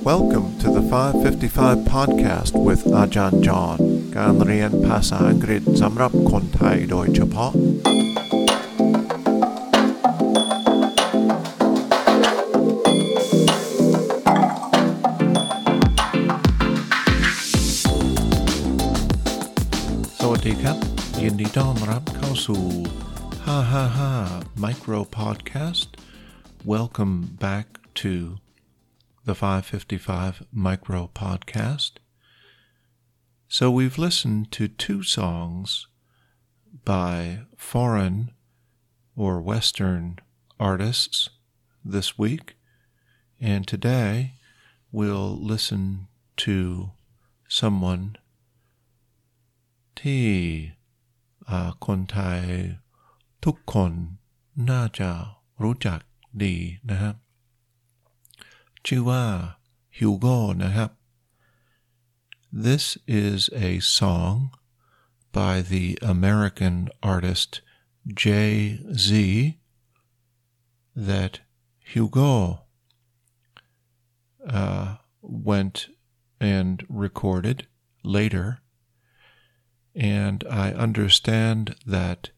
Welcome to the 555 podcast with อาจารย์จอห์นการเรียนภาษาอังกฤษสำหรับคนไทยโดยเฉพาะ สวัสดีครับ ยินดีต้อนรับเข้าสู่ 555 Micro Podcast Welcome back to the 555 Micro Podcast. So we've listened to two songs by foreign or Western artists this week, and today we'll listen to someone ที่อ่าคนไทยทุกคนน่าจะรู้จักดีนะครับ ชื่อว่า Hugo นะครับ This is a song by the American artist Jay-Z that Hugo uh, went and recorded later. And I understand that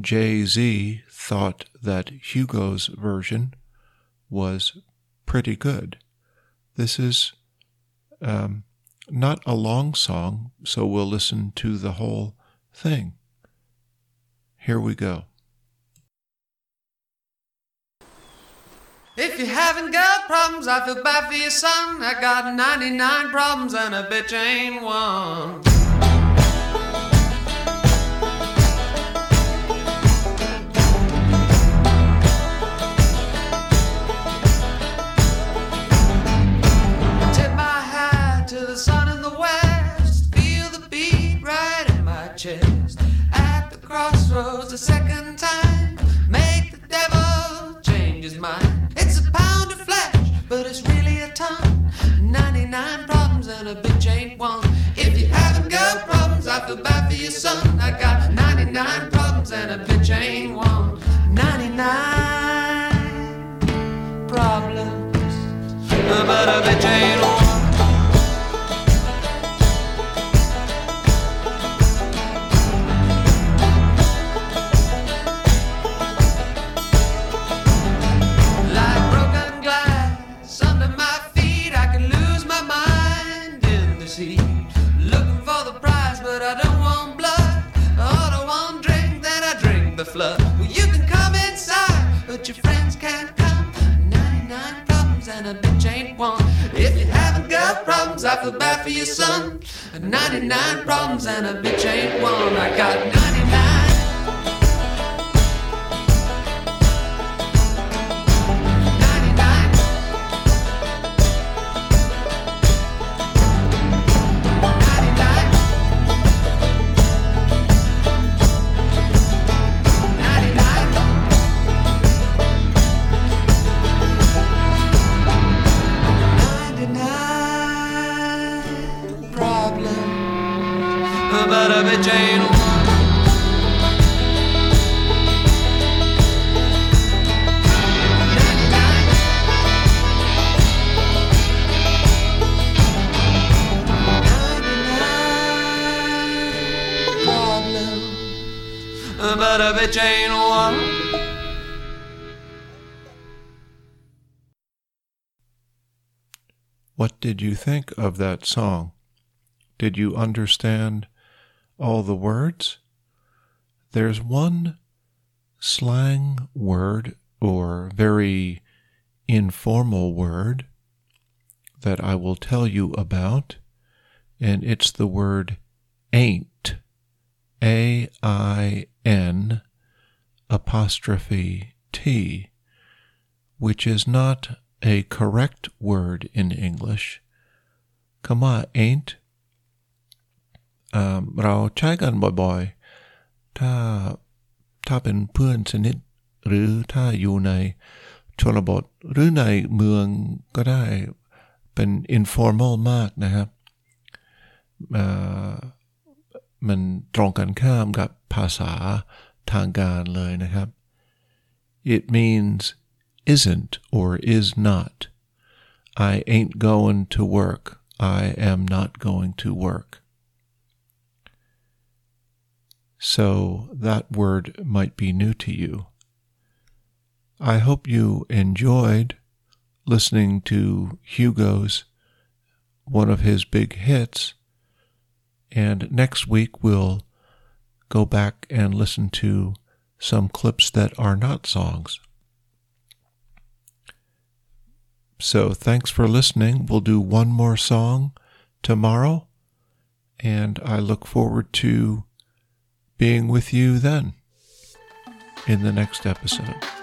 Jay Z thought that Hugo's version was pretty good. This is um, not a long song, so we'll listen to the whole thing. Here we go. If you haven't got problems, I feel bad for your son. I got 99 problems and a bitch ain't one. Crossroads, a second time. Make the devil change his mind. It's a pound of flesh, but it's really a ton. 99 problems and a bitch ain't one. If you haven't got problems, I feel bad for your son. I got 99 problems and a bitch ain't one. 99 problems, but a bitch ain't sea. Looking for the prize, but I don't want blood. I don't want drink, then I drink the flood. Well, you can come inside, but your friends can't come. 99 problems and a bitch ain't one. If you haven't got problems, I feel bad for your son. 99 problems and a bitch ain't one. I got 99. One But a bitch ain't one. What did you think of that song? Did you understand all the words, there's one slang word or very informal word that I will tell you about, and it's the word ain't. A I N apostrophe T, which is not a correct word in English. Kama ain't เราใช้กันบ่อยๆ ถ้าถ้าเป็นเพื่อนสนิท หรือถ้าอยู่ในชนบท หรือในเมืองก็ได้เป็น informal มากนะครับมันตรงกันข้ามกับภาษาทางการเลยนะครับ it means isn't or is not I ain't going to work. I am not going to work. So that word might be new to you. I hope you enjoyed listening to Hugo's one of his big hits. And next week we'll go back and listen to some clips that are not songs. So thanks for listening. We'll do one more song tomorrow, and I look forward to being with you then in the next episode.